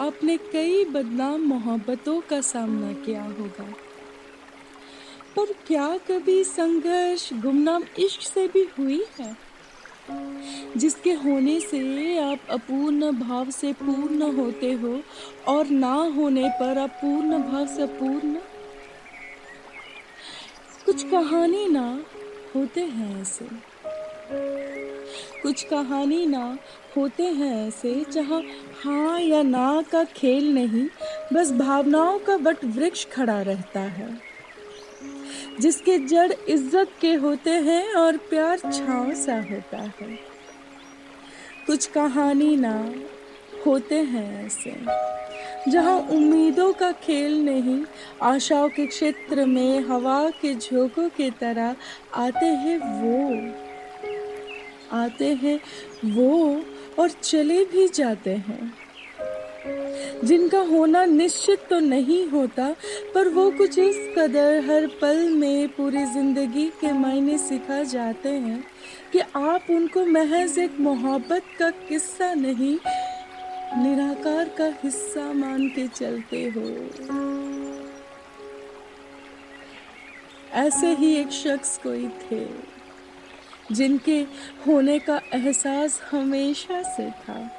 आपने कई बदनाम मोहब्बतों का सामना किया होगा। पर क्या कभी संघर्ष, गुमनाम इश्क से भी हुई है? जिसके होने से आप अपूर्ण भाव से पूर्ण होते हो और ना होने पर आप पूर्ण भाव से पूर्ण कुछ कहानी ना, होते हैं ऐसे। कुछ कहानी ना होते हैं ऐसे, जहाँ हाँ या ना का खेल नहीं, बस भावनाओं का वट वृक्ष खड़ा रहता है। जिसके जड़ इज़्ज़त के होते हैं और प्यार छाव सा होता है। कुछ कहानी ना होते हैं ऐसे, जहाँ उम्मीदों का खेल नहीं, आशाओं के क्षेत्र में हवा के झोंकों की तरह आते हैं वो। आते हैं, वो और चले भी जाते हैं। जिनका होना निश्चित तो नहीं होता, पर वो कुछ इस कदर हर पल में पूरी ज़िंदगी के मायने सिखा जाते हैं कि आप उनको महज एक मोहब्बत का किस्सा नहीं, निराकार का हिस्सा मान के चलते हो। ऐसे ही एक शख्स कोई थे। जिनके होने का एहसास हमेशा से था।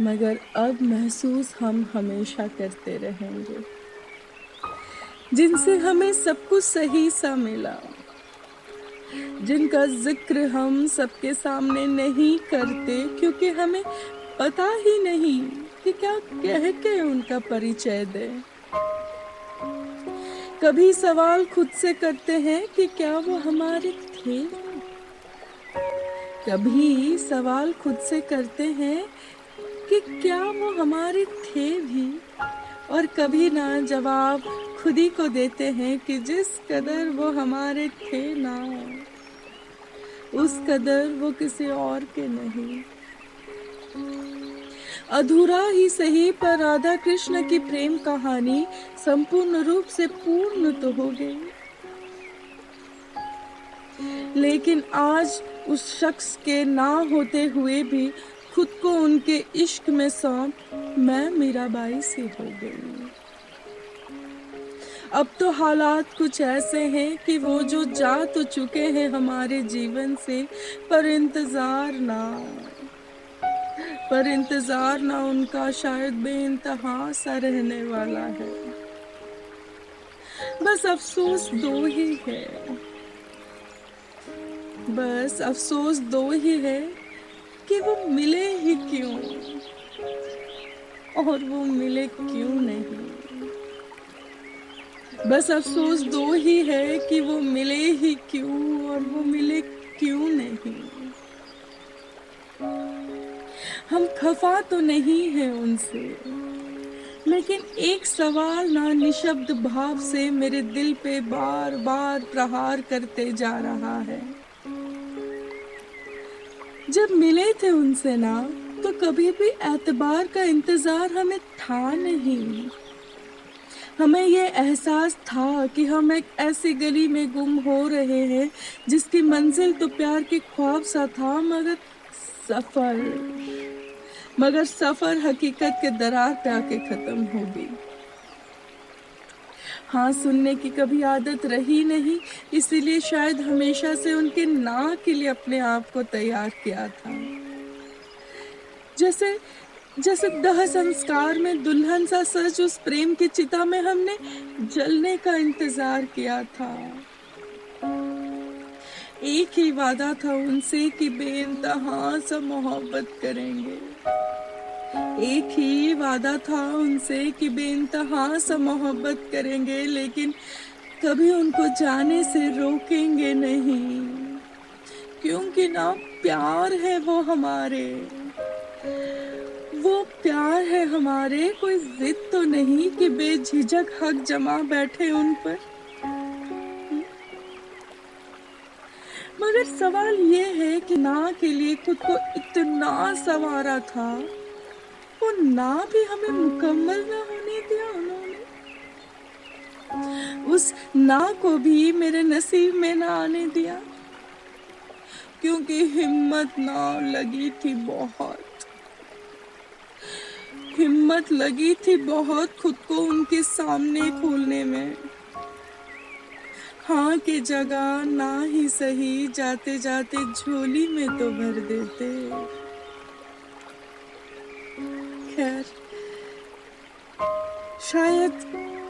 मगर अब महसूस हम हमेशा करते रहेंगे। जिनसे हमें सब कुछ सही सा मिला। जिनका ज़िक्र हम सबके सामने नहीं करते, क्योंकि हमें पता ही नहीं कि क्या कह के उनका परिचय दे। कभी सवाल खुद से करते हैं कि क्या वो हमारे थे कभी सवाल खुद से करते हैं कि क्या वो हमारे थे भी? और कभी ना जवाब खुद ही को देते हैं कि जिस कदर वो हमारे थे ना। उस कदर वो किसी और के नहीं। अधूरा ही सही पर राधा कृष्ण की प्रेम कहानी संपूर्ण रूप से पूर्ण तो हो गई। लेकिन आज उस शख्स के ना होते हुए भी खुद को उनके इश्क में सौंप मैं मीराबाई से हो गई। अब तो हालात कुछ ऐसे हैं कि वो जो जा तो चुके हैं हमारे जीवन से, पर इंतज़ार ना, पर इंतज़ार ना उनका शायद बेइंतहा सा रहने वाला है। बस अफसोस दो ही है। बस अफसोस दो ही है कि वो मिले ही क्यों? और वो मिले क्यों नहीं? बस अफसोस दो ही है कि वो मिले ही क्यों और वो मिले क्यों नहीं? हम खफा तो नहीं है उनसे, लेकिन एक सवाल ना निशब्द भाव से मेरे दिल पे बार बार प्रहार करते जा रहा है। जब मिले थे उनसे ना तो कभी भी एतबार का इंतज़ार हमें था नहीं। हमें ये एहसास था कि हम एक ऐसी गली में गुम हो रहे हैं, जिसकी मंजिल तो प्यार के ख्वाब सा था, मगर सफ़र मगर सफ़र हकीकत के दरार पे आके खत्म हो गई। हाँ सुनने की कभी आदत रही नहीं, इसीलिए शायद हमेशा से उनके ना के लिए अपने आप को तैयार किया था। जैसे जैसे दह संस्कार में दुल्हन सा सच उस प्रेम की चिता में हमने जलने का इंतज़ार किया था। एक ही वादा था उनसे कि बेइंतहा सा मोहब्बत करेंगे। एक ही वादा था उनसे कि बेइंतहा सा मोहब्बत करेंगे, लेकिन कभी उनको जाने से रोकेंगे नहीं। क्योंकि ना प्यार है वो हमारे। वो प्यार है हमारे, कोई जिद तो नहीं कि बेझिझक हक जमा बैठे उन पर। मगर सवाल ये है कि ना के लिए खुद को इतना सवारा था। वो ना भी हमें मुकम्मल ना होने दिया उन्होंने। उस ना को भी मेरे नसीब में ना आने दिया। क्योंकि हिम्मत ना लगी थी बहुत। हिम्मत लगी थी बहुत खुद को उनके सामने खोलने में। हाँ की जगह ना ही सही जाते जाते झोली में तो भर देते। शायद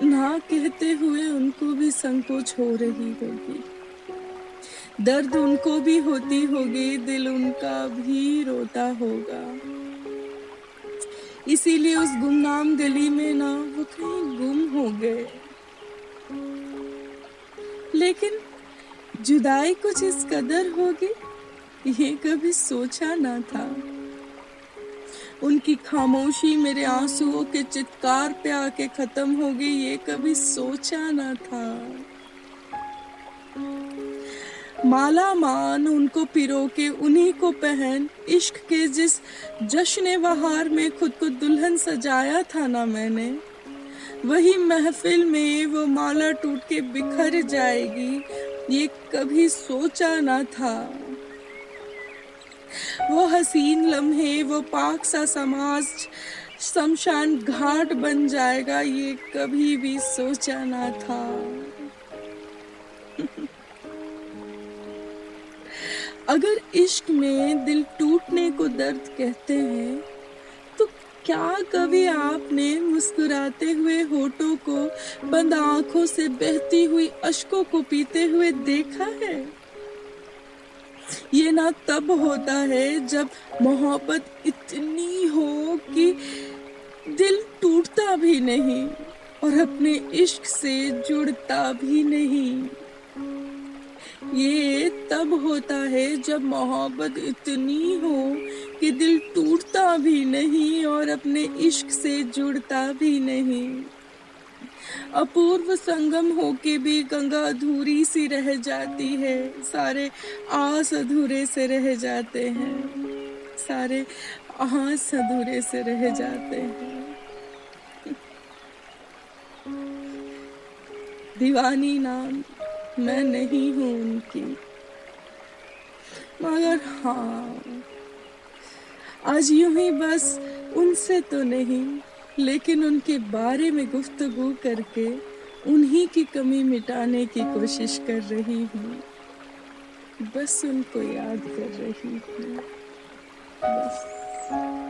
ना कहते हुए उनको भी संकोच हो रही होगी। दर्द उनको भी होती होगी, दिल उनका भी रोता होगा। इसीलिए उस गुमनाम गली में ना वो कहीं गुम हो गए। लेकिन जुदाई कुछ इस कदर होगी, ये कभी सोचा ना था। उनकी खामोशी मेरे आंसुओं के चित्कार पे आके खत्म हो गई, ये कभी सोचा ना था। माला मान उनको पिरो के, उन्हीं को पहन, इश्क के जिस जश्न बहार में खुद को दुल्हन सजाया था ना मैंने, वही महफिल में वो माला टूट के बिखर जाएगी, ये कभी सोचा ना था। वो हसीन लम्हे वो पाक सा समाज, शमशान घाट बन जाएगा, ये कभी भी सोचा ना था। अगर इश्क में दिल टूटने को दर्द कहते हैं तो क्या कभी आपने मुस्कुराते हुए होठों को, बंद आँखों से बहती हुई अशकों को पीते हुए देखा है? ये ना तब होता है जब मोहब्बत इतनी हो कि दिल टूटता भी नहीं और अपने इश्क से जुड़ता भी नहीं। ये तब होता है जब मोहब्बत इतनी हो कि दिल टूटता भी नहीं और अपने इश्क से जुड़ता भी नहीं। अपूर्व संगम होके भी गंगा अधूरी सी रह जाती है। सारे आस अधूरे से रह जाते हैं। सारे आस अधूरे से रह जाते हैं। दीवानी नाम मैं नहीं हूँ उनकी। मगर हाँ आज यूँ ही बस उनसे तो नहीं। लेकिन उनके बारे में गुफ्तगु करके उन्हीं की कमी मिटाने की कोशिश कर रही हूँ। बस उनको याद कर रही हूँ। बस।